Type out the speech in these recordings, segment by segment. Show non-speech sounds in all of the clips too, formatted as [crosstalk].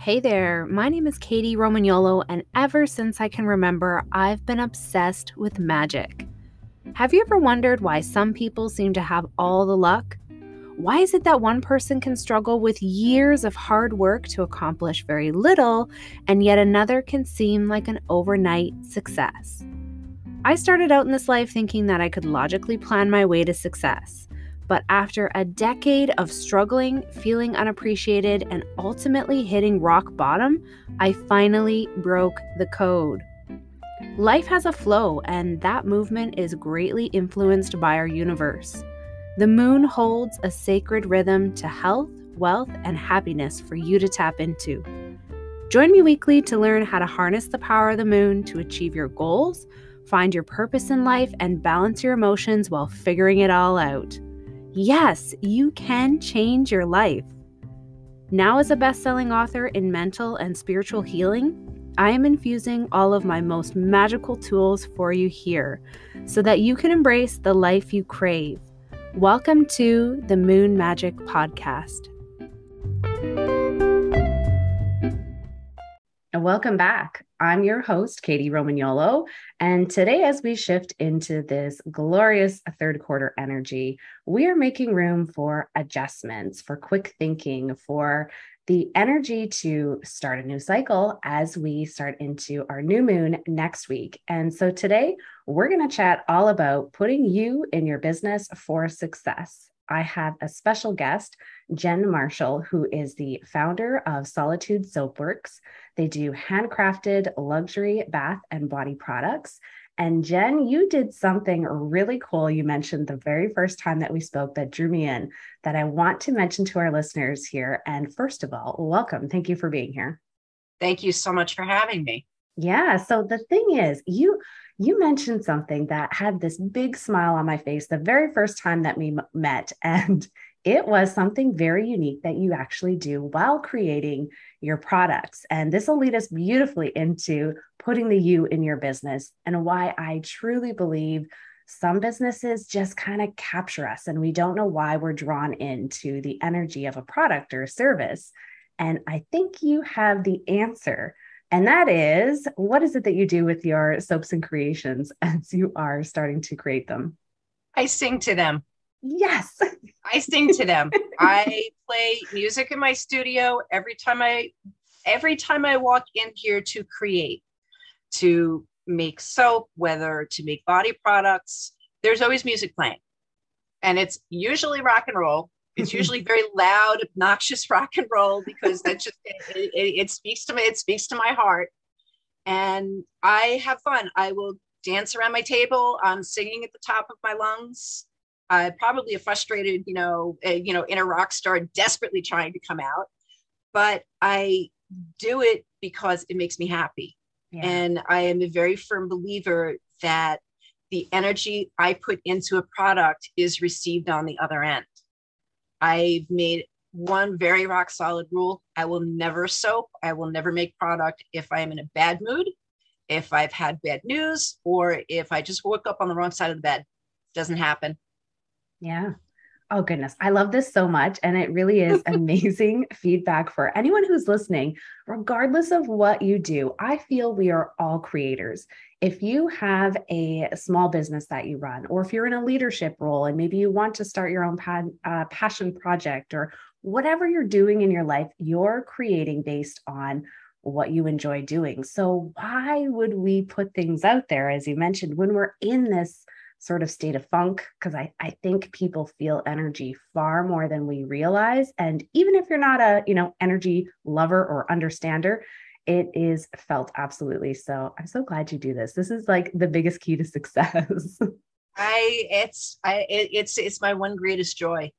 Hey there, my name is Kady Romagnuolo, and ever since I can remember, I've been obsessed with magic. Have you ever wondered why some people seem to have all the luck? Why is it that one person can struggle with years of hard work to accomplish very little, and yet another can seem like an overnight success? I started out in this life thinking that I could logically plan my way to success. But after a decade of struggling, feeling unappreciated, and ultimately hitting rock bottom, I finally broke the code. Life has a flow, and that movement is greatly influenced by our universe. The moon holds a sacred rhythm to health, wealth, and happiness for you to tap into. Join me weekly to learn how to harness the power of the moon to achieve your goals, find your purpose in life, and balance your emotions while figuring it all out. Yes, you can change your life. Now, as a best selling author in mental and spiritual healing, I am infusing all of my most magical tools for you here so that you can embrace the life you crave. Welcome to the Moon Magic Podcast. And welcome back. I'm your host, Kady Romagnuolo. And today, as we shift into this glorious third quarter energy, we are making room for adjustments, for quick thinking, for the energy to start a new cycle as we start into our new moon next week. And so today, we're going to chat all about putting you in your business for success. I have a special guest, Jenn Marshall, who is the founder of Solitude Soapworks. They do handcrafted luxury bath and body products. And Jenn, you did something really cool. You mentioned the very first time that we spoke that drew me in that I want to mention to our listeners here. And first of all, welcome. Thank you for being here. Thank you so much for having me. Yeah. So the thing is, you you mentioned something that had this big smile on my face the very first time that we met. [laughs] And it was something very unique that you actually do while creating your products. And this will lead us beautifully into putting the you in your business and why I truly believe some businesses just kind of capture us and we don't know why we're drawn into the energy of a product or a service. And I think you have the answer and that is what is it that you do with your soaps and creations [laughs] as you are starting to create them? I sing to them. Yes. I sing to them. I play music in my studio every time I every time I walk in here to create, to make soap, whether to make body products, there's always music playing. And it's usually rock and roll it's [laughs] usually very loud, obnoxious rock and roll because that just it, it, it speaks to me. It speaks to my heart, and I have fun. I will dance around my table. I'm singing at the top of my lungs. Uh, probably a frustrated, you know, a, you know, inner rock star, desperately trying to come out, but I do it because it makes me happy, yeah. and I am a very firm believer that the energy I put into a product is received on the other end. I've made one very rock solid rule I will never soap, I will never make product if I am in a bad mood, if I've had bad news, or if I just woke up on the wrong side of the bed. Doesn't happen. Yeah. Oh, goodness. I love this so much. And it really is [laughs] amazing feedback for anyone who's listening, regardless of what you do. I feel we are all creators. If you have a small business that you run, or if you're in a leadership role and maybe you want to start your own uh, passion project or whatever you're doing in your life, you're creating based on what you enjoy doing. So, why would we put things out there, as you mentioned, when we're in this? Sort of state of funk because I, I think people feel energy far more than we realize. And even if you're not a you know energy lover or understander it is felt absolutely. So i'm so glad you do this. This is like the biggest key to success. [laughs] I it's i it, it's it's my one greatest joy.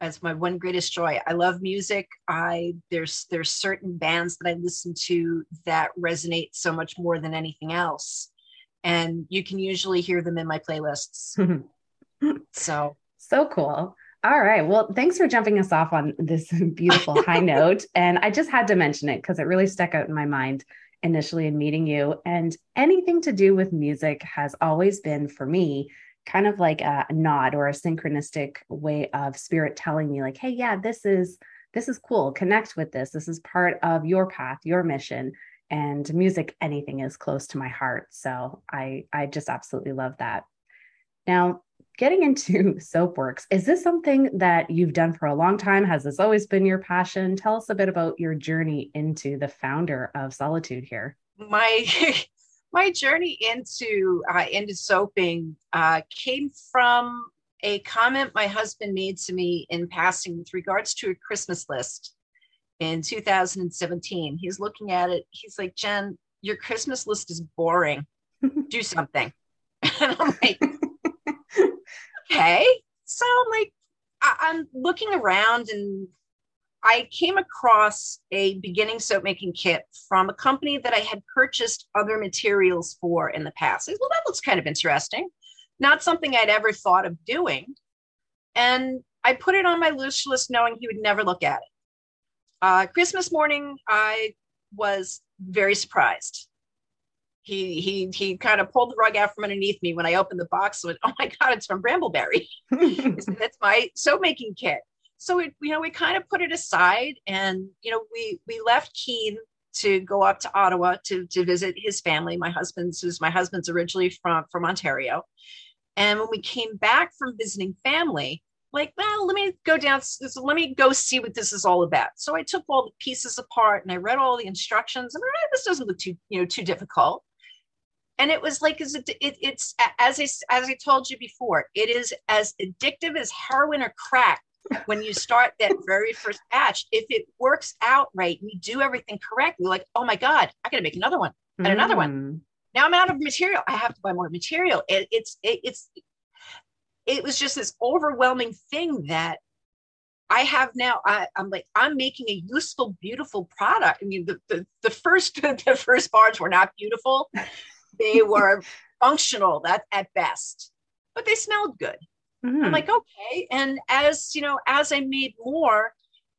It's my one greatest joy. I love music. I there's there's certain bands that i listen to that resonate so much more than anything else and you can usually hear them in my playlists. [laughs] so so cool. All right. Well, thanks for jumping us off on this [laughs] beautiful high [laughs] note. And I just had to mention it because it really stuck out in my mind initially in meeting you. And anything to do with music has always been for me kind of like a nod or a synchronistic way of spirit telling me, like, hey, yeah, this is this is cool. Connect with this. This is part of your path, your mission. And music, anything is close to my heart. So I I just absolutely love that. Now, getting into [laughs] Soapworks, is this something that you've done for a long time? Has this always been your passion? Tell us a bit about your journey into the founder of Solitude here. My [laughs] my journey into uh, into soaping uh, came from a comment my husband made to me in passing with regards to a Christmas list in 2017. He's looking at it. He's like, Jenn, your Christmas list is boring. Do [laughs] something. [laughs] And I'm like, [laughs] okay. So I'm like, I- am looking around and I came across a beginning soap making kit from a company that I had purchased other materials for in the past. Said, well, that looks kind of interesting. Not something I'd ever thought of doing. And I put it on my wish list knowing he would never look at it. Uh, Christmas morning, I was very surprised he he he kind of pulled the rug out from underneath me when I opened the box. And went, oh my god, it's from Brambleberry. [laughs] That's my soap making kit. So we you know we kind of put it aside, and you know we we left Keene to go up to Ottawa to to visit his family. My husband's who's my husband's originally from from Ontario, and when we came back from visiting family, like, well, let me go down, let me go see what this is all about. So I took all the pieces apart and I read all the instructions. And this doesn't look too, you know, too difficult and it was like as it, it, it's as I as I told you before, it is as addictive as heroin or crack when you start that very first batch. If it works out right, and you do everything correctly, like oh my god, I got to make another one and mm. another one. Mm. Now I'm out of material. I have to buy more material. It, it's it, it's it was just this overwhelming thing that I have now. I, am like, I'm making a useful, beautiful product. I mean, the, the, the first [laughs] the first bars were not beautiful, they [laughs] were functional that at best, but they smelled good. Mm-hmm. I'm like, okay. And as you know, as I made more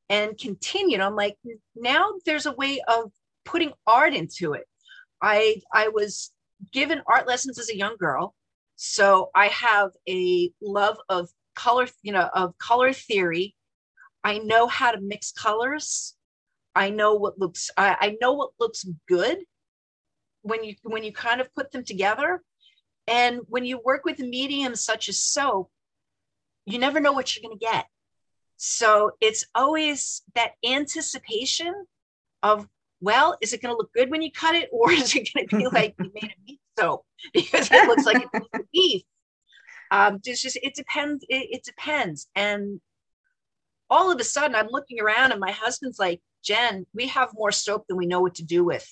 and continued, I'm like, now there's a way of putting art into it. I I was given art lessons as a young girl. So I have a love of color, you know, of color theory. I know how to mix colors. I know what looks I, I know what looks good when you when you kind of put them together and when you work with mediums such as soap you never know what you're going to get so it's always that anticipation of well is it going to look good when you cut it [laughs] or is it going to be like you made a meat soap [laughs] because it looks like it's [laughs] beef um it's just it depends it, it depends and all of a sudden i'm looking around and my husband's like jen we have more soap than we know what to do with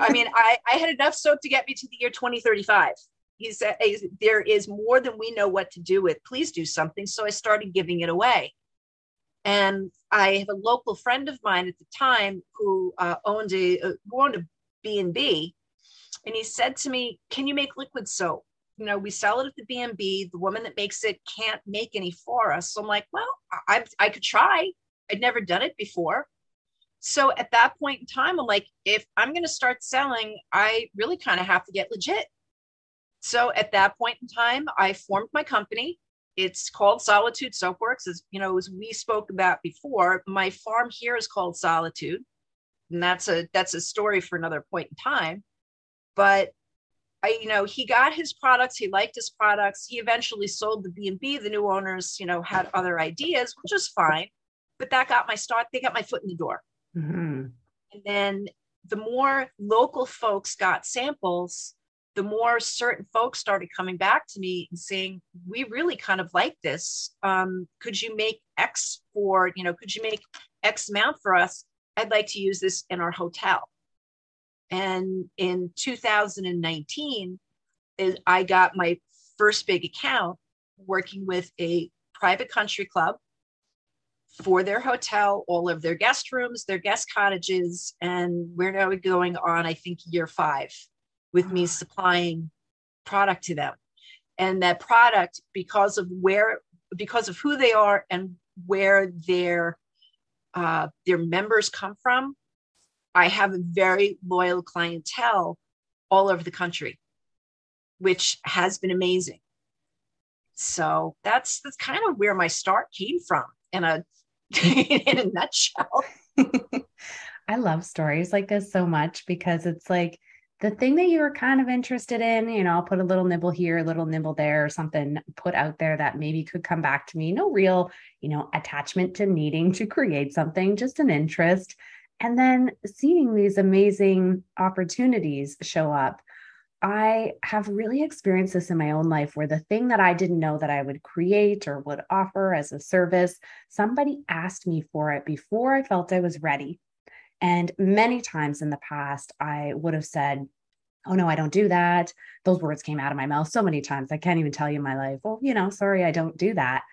I mean, I, I had enough soap to get me to the year 2035. He said, There is more than we know what to do with. Please do something. So I started giving it away. And I have a local friend of mine at the time who uh, owned a uh, who owned a B&B. And he said to me, Can you make liquid soap? You know, we sell it at the B&B. The woman that makes it can't make any for us. So I'm like, Well, I, I could try. I'd never done it before. So at that point in time, I'm like, if I'm going to start selling, I really kind of have to get legit. So at that point in time, I formed my company. It's called Solitude Soapworks, as you know, as we spoke about before. My farm here is called Solitude, and that's a that's a story for another point in time. But I, you know, he got his products. He liked his products. He eventually sold the B and B. The new owners, you know, had other ideas, which is fine. But that got my start. They got my foot in the door. Mm-hmm. And then the more local folks got samples, the more certain folks started coming back to me and saying, "We really kind of like this. Um, could you make X for you know? Could you make X amount for us? I'd like to use this in our hotel." And in 2019, I got my first big account working with a private country club for their hotel, all of their guest rooms, their guest cottages, and we're now going on, I think, year five with me supplying product to them. And that product, because of where, because of who they are and where their uh, their members come from, I have a very loyal clientele all over the country, which has been amazing. So that's that's kind of where my start came from in a [laughs] in a nutshell. [laughs] I love stories like this so much because it's like the thing that you were kind of interested in, you know, I'll put a little nibble here, a little nibble there, or something put out there that maybe could come back to me. No real, you know, attachment to needing to create something, just an interest. And then seeing these amazing opportunities show up. I have really experienced this in my own life where the thing that I didn't know that I would create or would offer as a service, somebody asked me for it before I felt I was ready. And many times in the past, I would have said, Oh, no, I don't do that. Those words came out of my mouth so many times. I can't even tell you my life. Well, you know, sorry, I don't do that.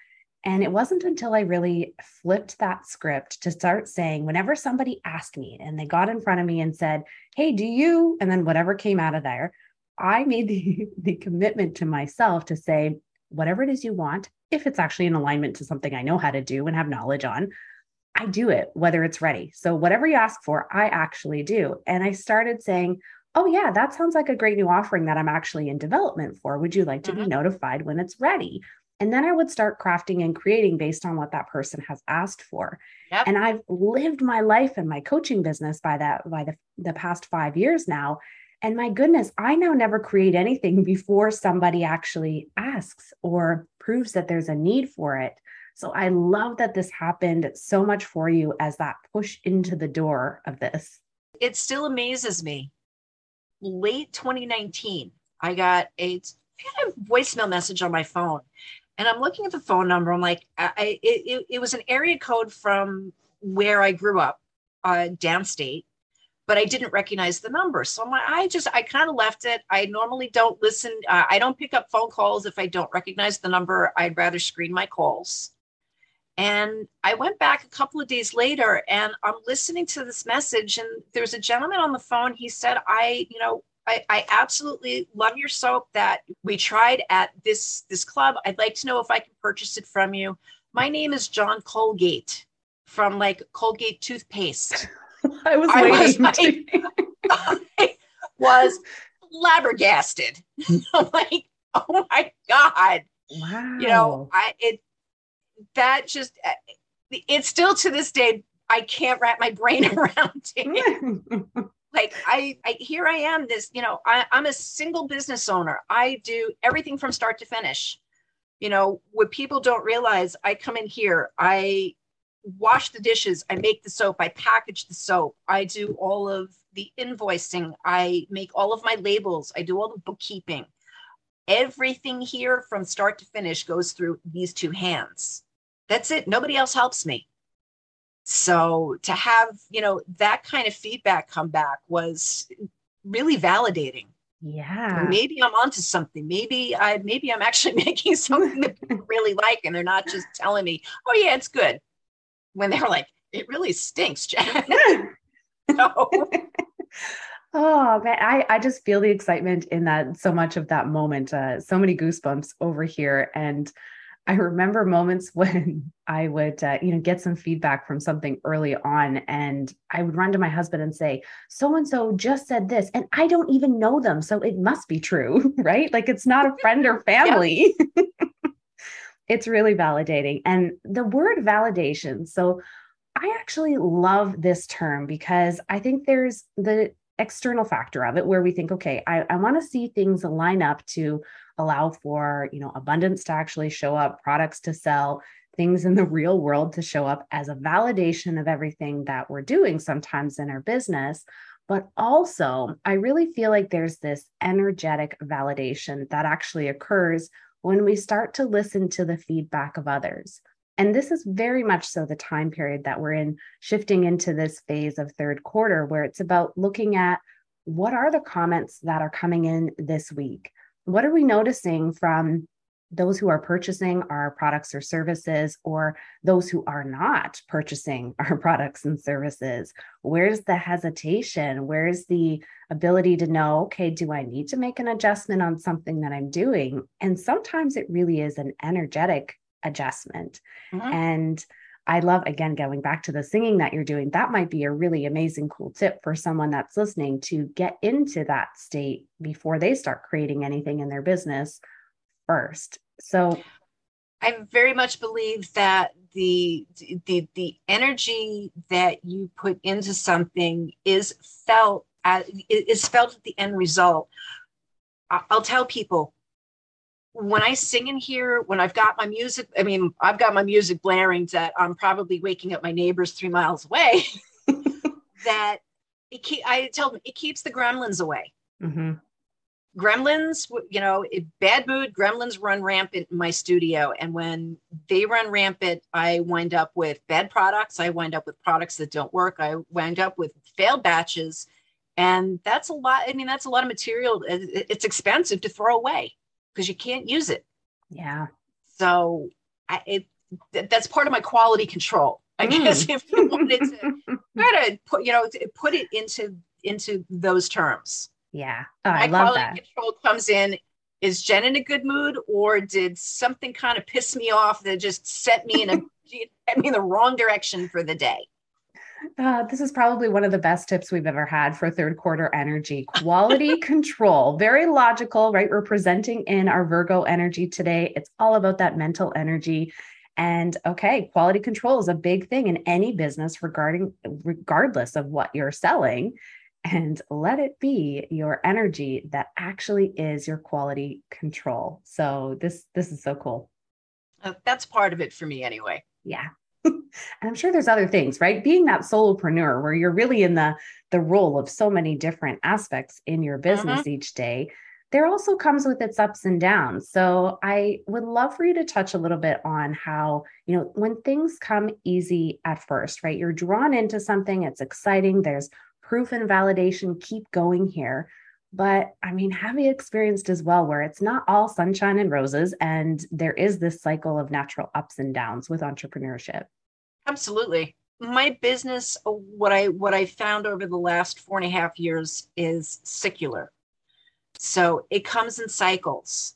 And it wasn't until I really flipped that script to start saying, whenever somebody asked me and they got in front of me and said, Hey, do you? And then whatever came out of there, I made the, [laughs] the commitment to myself to say, whatever it is you want, if it's actually in alignment to something I know how to do and have knowledge on, I do it, whether it's ready. So, whatever you ask for, I actually do. And I started saying, Oh, yeah, that sounds like a great new offering that I'm actually in development for. Would you like to mm-hmm. be notified when it's ready? And then I would start crafting and creating based on what that person has asked for. Yep. And I've lived my life and my coaching business by that, by the, the past five years now. And my goodness, I now never create anything [laughs] before somebody actually asks or proves that there's a need for it. So I love that this happened so much for you as that push into the door of this. It still amazes me. Late 2019, I got a, a voicemail message on my phone. And I'm looking at the phone number. I'm like, I, it, it was an area code from where I grew up, uh, downstate but I didn't recognize the number. So my, I just, I kind of left it. I normally don't listen. Uh, I don't pick up phone calls if I don't recognize the number. I'd rather screen my calls. And I went back a couple of days later and I'm listening to this message. And there's a gentleman on the phone. He said, I, you know, I, I, absolutely love your soap that we tried at this this club. I'd like to know if I can purchase it from you. My name is John Colgate from like Colgate toothpaste. I was waiting. I was, I was [laughs] flabbergasted. [laughs] I'm like, oh my god! Wow. You know, I it that just uh, it's still to this day I can't wrap my brain [laughs] around it. Like I, I here I am this you know I, I'm a single business owner. I do everything from start to finish. You know what people don't realize. I come in here. I wash the dishes. I make the soap. I package the soap. I do all of the invoicing. I make all of my labels. I do all the bookkeeping. Everything here from start to finish goes through these two hands. That's it. Nobody else helps me. So to have, you know, that kind of feedback come back was really validating. Yeah. Maybe I'm onto something. Maybe I maybe I'm actually [laughs] making something that people [laughs] really like and they're not just telling me, "Oh yeah, it's good." When they're like, "It really stinks, Jenn." no. [laughs] Oh man, I, I just feel the excitement in that so much of that moment. Uh, so many goosebumps over here. And I remember moments [laughs] when I would, uh, you know, get some feedback from something early on, and I would run to my husband and say, "So and so just said this, and I don't even know them, so it must be true, [laughs] right? Like it's not a friend or [laughs] family." it's really validating, and the word validation. So I actually love this term because I think there's the external factor of it where we think, okay, I, I want to see things line up to allow for, you know, abundance to actually show up, products to sell, things in the real world to show up as a validation of everything that we're doing sometimes in our business. But also, I really feel like there's this energetic validation that actually occurs when we start to listen to the feedback of others. And this is very much so the time period that we're in, shifting into this phase of third quarter, where it's about looking at what are the comments that are coming in this week? What are we noticing from those who are purchasing our products or services, or those who are not purchasing [laughs] our products and services? Where's the hesitation? Where's the ability to know, okay, do I need to make an adjustment on something that I'm doing? And sometimes it really is an energetic adjustment. Mm-hmm. And I love, again, going back to the singing that you're doing, that might be a really amazing, cool tip for someone that's listening to get into that state before they start creating anything in their business first. So I very much believe that the the the energy that you put into something is felt at is felt at the end result. I'll tell people when I sing in here, when I've got my music, I mean, I've got my music blaring that I'm probably waking up my neighbors three miles away. [laughs] that it keep, I tell them it keeps the gremlins away. Mm-hmm. Gremlins, you know, bad mood, gremlins run rampant in my studio. And when they run rampant, I wind up with bad products. I wind up with products that don't work. I wind up with failed batches. And that's a lot. I mean, that's a lot of material. It's expensive to throw away because you can't use it. Yeah. So I, it, that's part of my quality control. I mm. guess if you wanted to [laughs] try to put, you know, put it into into those terms. Yeah. Oh, I love quality that. control comes in. Is Jenn in a good mood, or did something kind of piss me off that just set me in a [laughs] set me in the wrong direction for the day? Uh, this is probably one of the best tips we've ever had for third quarter energy quality [laughs] control. Very logical, right? We're presenting in our Virgo energy today. It's all about that mental energy. And okay, quality control is a big thing in any business regarding regardless of what you're selling and let it be your energy that actually is your quality control. So this this is so cool. Uh, that's part of it for me anyway. Yeah. And I'm sure there's other things, right? Being that solopreneur where you're really in the the role of so many different aspects in your business uh-huh. each day, there also comes with its ups and downs. So I would love for you to touch a little bit on how, you know, when things come easy at first, right? You're drawn into something, it's exciting, there's proof and validation keep going here. But I mean, have you experienced as well where it's not all sunshine and roses and there is this cycle of natural ups and downs with entrepreneurship? Absolutely. My business, what I what I found over the last four and a half years is secular. So it comes in cycles.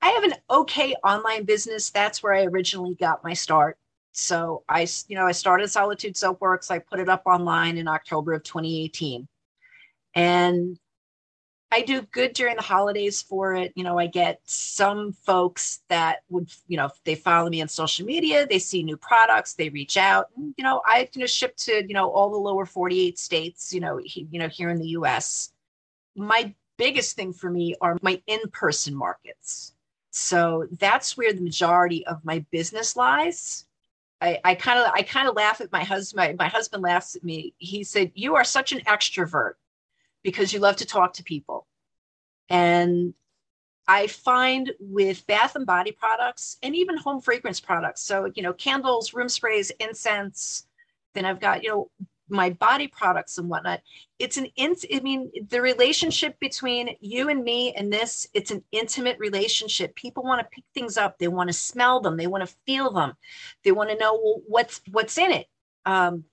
I have an okay online business. That's where I originally got my start. So I, you know, I started Solitude Soapworks. I put it up online in October of 2018. And I do good during the holidays for it. You know, I get some folks that would, you know, they follow me on social media, they see new products, they reach out. And, you know, I you know ship to, you know, all the lower 48 states, you know, he, you know, here in the US. My biggest thing for me are my in-person markets. So that's where the majority of my business lies. I kind of I kind of laugh at my husband. My, my husband laughs at me. He said, "You are such an extrovert because you love to talk to people." And I find with bath and body products and even home fragrance products, so you know, candles, room sprays, incense. Then I've got you know my body products and whatnot. It's an in, i mean the relationship between you and me and this it's an intimate relationship. People want to pick things up. They want to smell them. They want to feel them. They want to know well, what's what's in it? Um,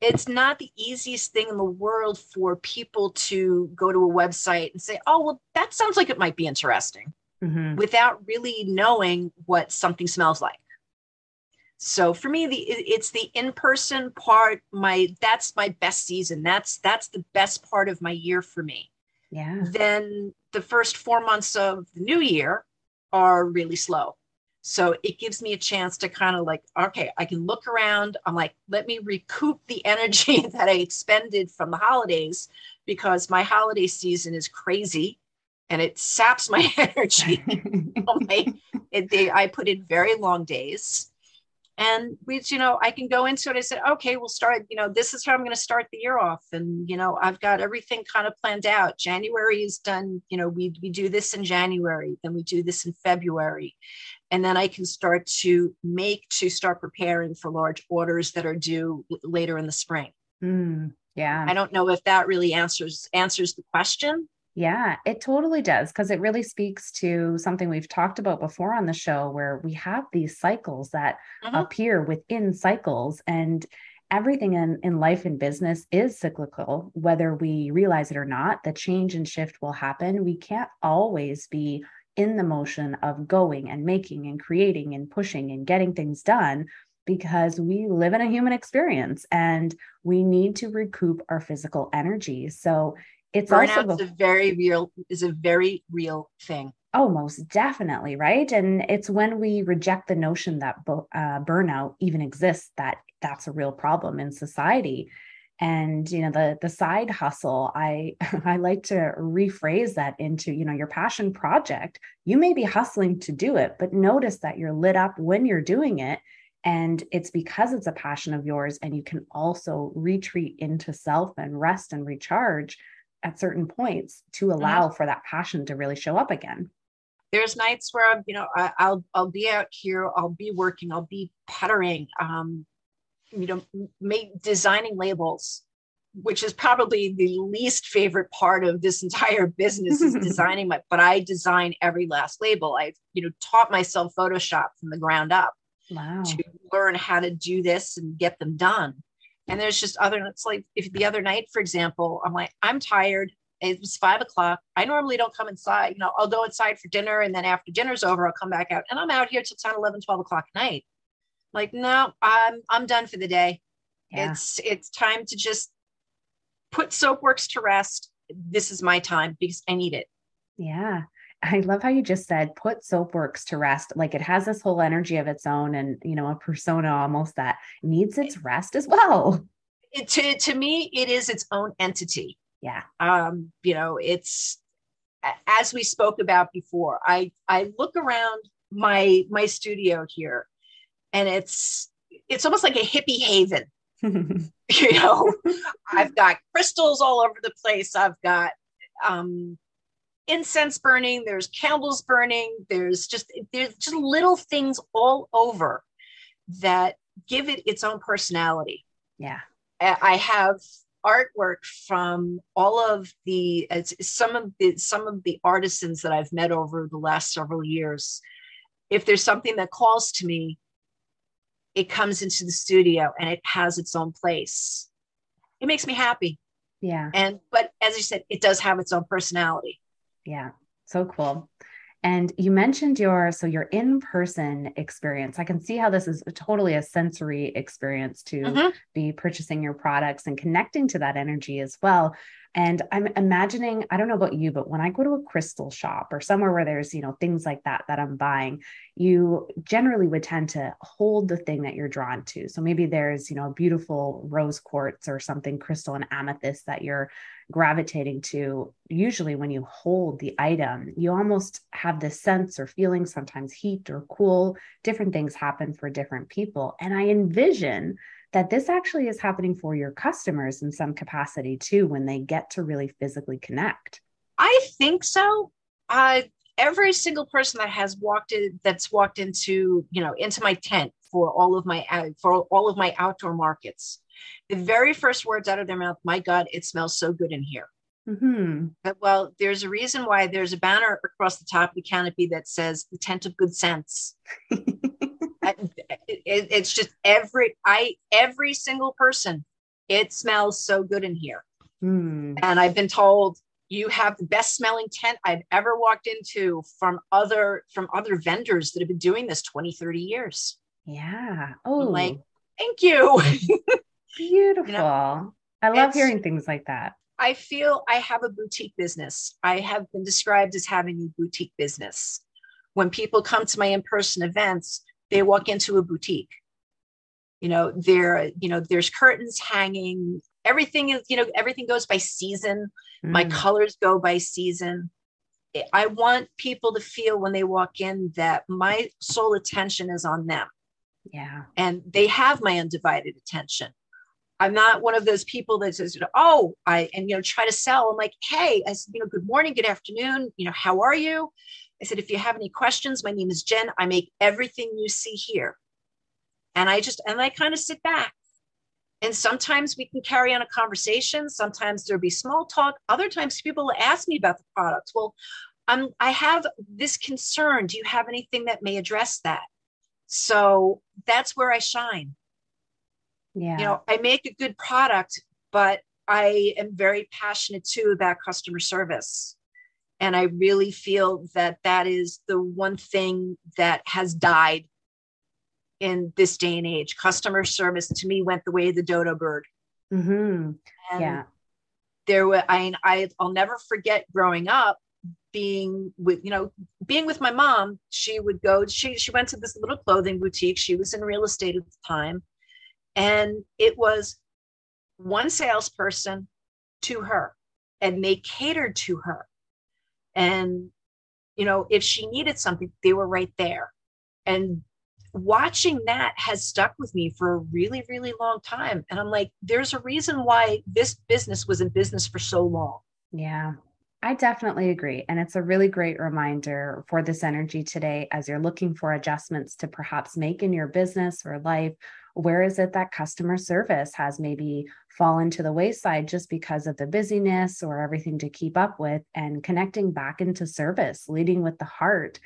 it's not the easiest thing in the world for people to go to a website and say oh well that sounds like it might be interesting mm-hmm. without really knowing what something smells like. So for me the it's the in-person part my that's my best season. That's that's the best part of my year for me. Yeah. Then the first four months of the new year are really slow so it gives me a chance to kind of like okay i can look around. I'm like let me recoup the energy [laughs] that i expended from the holidays because my holiday season is crazy and it saps my [laughs] energy. My, [laughs] it, they, i put in very long days. And we you know i can go into it. I said okay we'll start you know this is how i'm going to start the year off. And you know i've got everything kind of planned out. January is done. You know we, we do this in january then we do this in february and then i can start to make to start preparing for large orders that are due later in the spring mm, yeah i don't know if that really answers answers the question yeah, it totally does because it really speaks to something we've talked about before on the show where we have these cycles that mm-hmm. appear within cycles and everything in, in life and business is cyclical, whether we realize it or not. The change and shift will happen. We can't always be in the motion of going and making and creating and pushing and getting things done because we live in a human experience and we need to recoup our physical energy. So it's Burnout's also a very real is a very real thing. Oh, most definitely, right? And it's when we reject the notion that uh, burnout even exists that that's a real problem in society. And you know the the side hustle, I [laughs] I like to rephrase that into you know your passion project. You may be hustling to do it, but notice that you're lit up when you're doing it, and it's because it's a passion of yours, and you can also retreat into self and rest and recharge at certain points to mm-hmm. allow mm-hmm. for that passion to really show up again there's nights where I'm, you know, I, will I'll be out here, I'll be working, I'll be puttering, um, you know, make designing labels, which is probably the least favorite part of this entire [laughs] business is [laughs] designing my, but I design every last label. I've, you know, taught myself Photoshop from the ground up wow. to learn how to do this and get them done. And there's just other, it's like if the other night, for example, I'm like, I'm tired it was five o'clock. I normally don't come inside. You know, I'll go inside for dinner and then after dinner's over, I'll come back out and I'm out here till 10, 11, 12 o'clock at night. Like, no, I'm, I'm done for the day. Yeah. It's, it's time to just put Soapworks to rest. This is my time because I need it. Yeah. I love how you just said put Soapworks to rest. Like it has this whole energy of its own and, you know, a persona almost that needs its rest as well. It, to, to me, it is its own entity yeah um you know it's as we spoke about before i i look around my my studio here and it's it's almost like a hippie haven. [laughs] You know i've got crystals all over the place. I've got um incense burning there's candles burning there's just there's just little things all over that give it its own personality. Yeah. I have artwork from all of the some of the some of the artisans that I've met over the last several years. If there's something that calls to me, it comes into the studio and it has its own place. It makes me happy. Yeah. And but as you said, it does have its own personality. Yeah. So cool. And you mentioned your so your in-person experience. I can see how this is totally a sensory experience to mm-hmm. be purchasing your products and connecting to that energy as well. And I'm imagining, I don't know about you, but when I go to a crystal shop or somewhere where there's, you know, things like that that I'm buying, you generally would tend to hold the thing that you're drawn to. So maybe there's, you know, beautiful rose quartz or something crystal and amethyst that you're gravitating to. Usually when you hold the item, you almost have this sense or feeling, sometimes heat or cool, different things happen for different people. And I envision that this actually is happening for your customers in some capacity too when they get to really physically connect. I think so. Uh, every single person that has walked in, that's walked into, you know, into my tent for all of my for all of my outdoor markets, the very first words out of their mouth, "My God, it smells so good in here." Mm-hmm. But, well, there's a reason why there's a banner across the top of the canopy that says "The Tent of Good Sense." [laughs] it, it's just every I every single person. It smells so good in here, mm. and I've been told you have the best smelling tent I've ever walked into from other from other vendors that have been doing this 20, 30 years. Yeah. Oh, I'm like thank you. [laughs] Beautiful. you know, I love hearing things like that. I feel I have a boutique business. I have been described as having a boutique business. When people come to my in-person events, they walk into a boutique. You know there you know there's curtains hanging. Everything is you know everything goes by season. Mm. my colors go by season. I want people to feel when they walk in that my sole attention is on them. Yeah. And they have my undivided attention. I'm not one of those people that says oh i and you know try to sell. I'm like hey i said you know good morning good afternoon. You know how are you I said, if you have any questions, my name is Jenn. I make everything you see here. And I just, and I kind of sit back. And sometimes we can carry on a conversation. Sometimes there'll be small talk. Other times people will ask me about the products. Well, I'm, I have this concern. Do you have anything that may address that? So that's where I shine. Yeah. You know, I make a good product, but I am very passionate too about customer service. And I really feel that that is the one thing that has died in this day and age. Customer service to me went the way of the dodo bird. Mm-hmm. yeah. There were, I, I, I'll never forget growing up being with you know being with my mom she would go she she went to this little clothing boutique she was in real estate at the time and it was one salesperson to her and they catered to her and you know if she needed something they were right there and watching that has stuck with me for a really really long time and i'm like there's a reason why this business was in business for so long yeah I definitely agree. And it's a really great reminder for this energy today as you're looking for adjustments to perhaps make in your business or life. Where is it that customer service has maybe fallen to the wayside just because of the busyness or everything to keep up with? And connecting back into service, leading with the heart,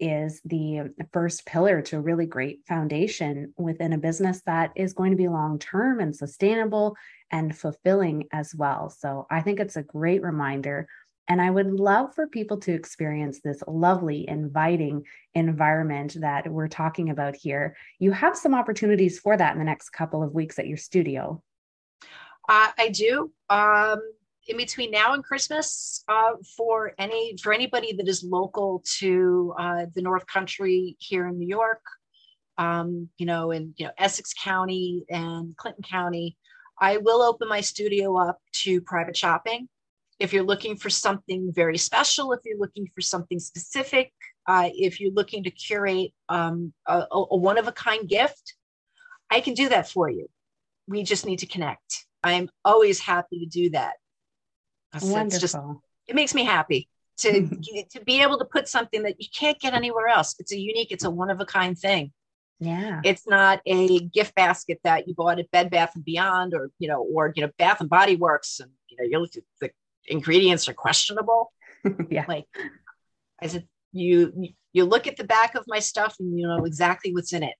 is the first pillar to a really great foundation within a business that is going to be long term and sustainable and fulfilling as well. So I think it's a great reminder and I would love for people to experience this lovely, inviting environment that we're talking about here. You have some opportunities for that in the next couple of weeks at your studio. Uh, I do. Um, in between now and Christmas, uh, for any for anybody that is local to uh, the North Country here in New York, um, you know, in you know Essex County and Clinton County, I will open my studio up to private shopping if you're looking for something very special, if you're looking for something specific, uh, if you're looking to curate um, a, a one of a kind gift, I can do that for you. We just need to connect. I'm always happy to do that. Wonderful. Just, it makes me happy to [laughs] to be able to put something that you can't get anywhere else. It's a unique, it's a one of a kind thing. Yeah. It's not a gift basket that you bought at Bed Bath and Beyond or, you know, or, you know, Bath and Body Works. And, you know, you look at the ingredients are questionable. [laughs] yeah. Like I said, you you look at the back of my stuff and you know exactly what's in it.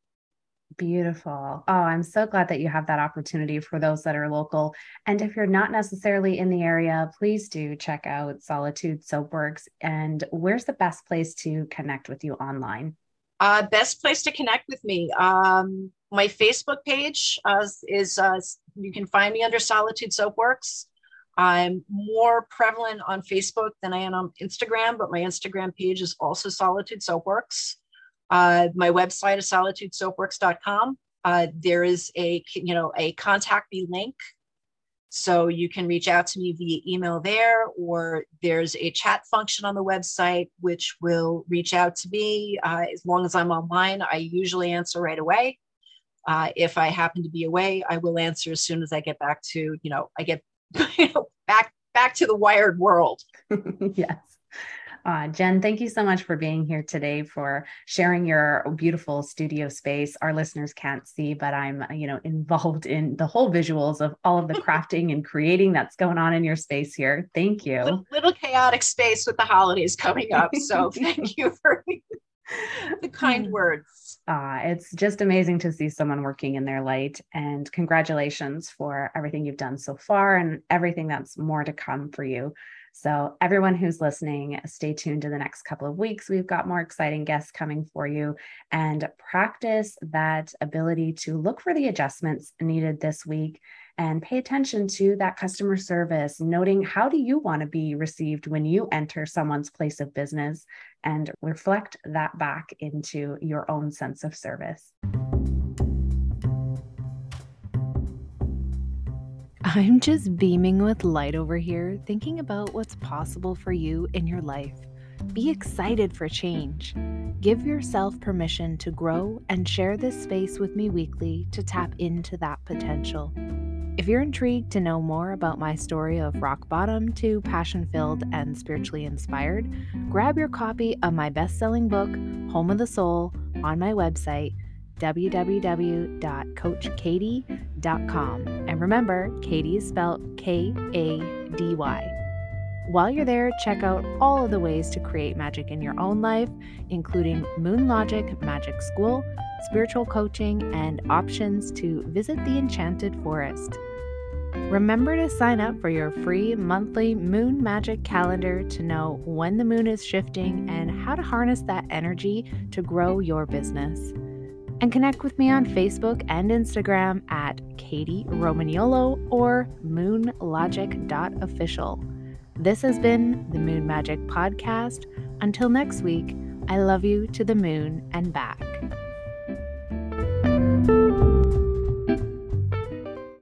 Beautiful. Oh, I'm so glad that you have that opportunity for those that are local. And if you're not necessarily in the area, please do check out Solitude Soapworks. And where's the best place to connect with you online? Uh, best place to connect with me. Um, my Facebook page uh, is uh, you can find me under Solitude Soapworks. I'm more prevalent on Facebook than I am on Instagram, but my Instagram page is also Solitude Soapworks. Uh, my website is solitudesoapworks.com. Uh, there is a you know a contact me link, so you can reach out to me via email there, or there's a chat function on the website which will reach out to me uh, as long as I'm online. I usually answer right away. Uh, if I happen to be away, I will answer as soon as I get back to you know I get [laughs] you know, back back to the wired world. [laughs] yes. Uh, Jenn, thank you so much for being here today for sharing your beautiful studio space. Our listeners can't see, but I'm, you know, involved in the whole visuals of all of the [laughs] crafting and creating that's going on in your space here. Thank you. Little, little chaotic space with the holidays coming up. So thank you for [laughs] the kind words. Uh, it's just amazing to see someone working in their light. And congratulations for everything you've done so far and everything that's more to come for you. So, everyone who's listening, stay tuned to the next couple of weeks. We've got more exciting guests coming for you and practice that ability to look for the adjustments needed this week and pay attention to that customer service, noting how do you want to be received when you enter someone's place of business and reflect that back into your own sense of service. I'm just beaming with light over here, thinking about what's possible for you in your life. Be excited for change. Give yourself permission to grow and share this space with me weekly to tap into that potential. If you're intrigued to know more about my story of rock bottom to passion filled and spiritually inspired, grab your copy of my best selling book, Home of the Soul, on my website, www.coachkady.com. And remember, Kady is spelled K A D Y. While you're there, check out all of the ways to create magic in your own life, including Moon Logic Magic School spiritual coaching, and options to visit the Enchanted Forest. Remember to sign up for your free monthly Moon Magic calendar to know when the moon is shifting and how to harness that energy to grow your business. And connect with me on Facebook and Instagram at Kady Romagnuolo or moonlogic.official. This has been the Moon Magic Podcast. Until next week, I love you to the moon and back.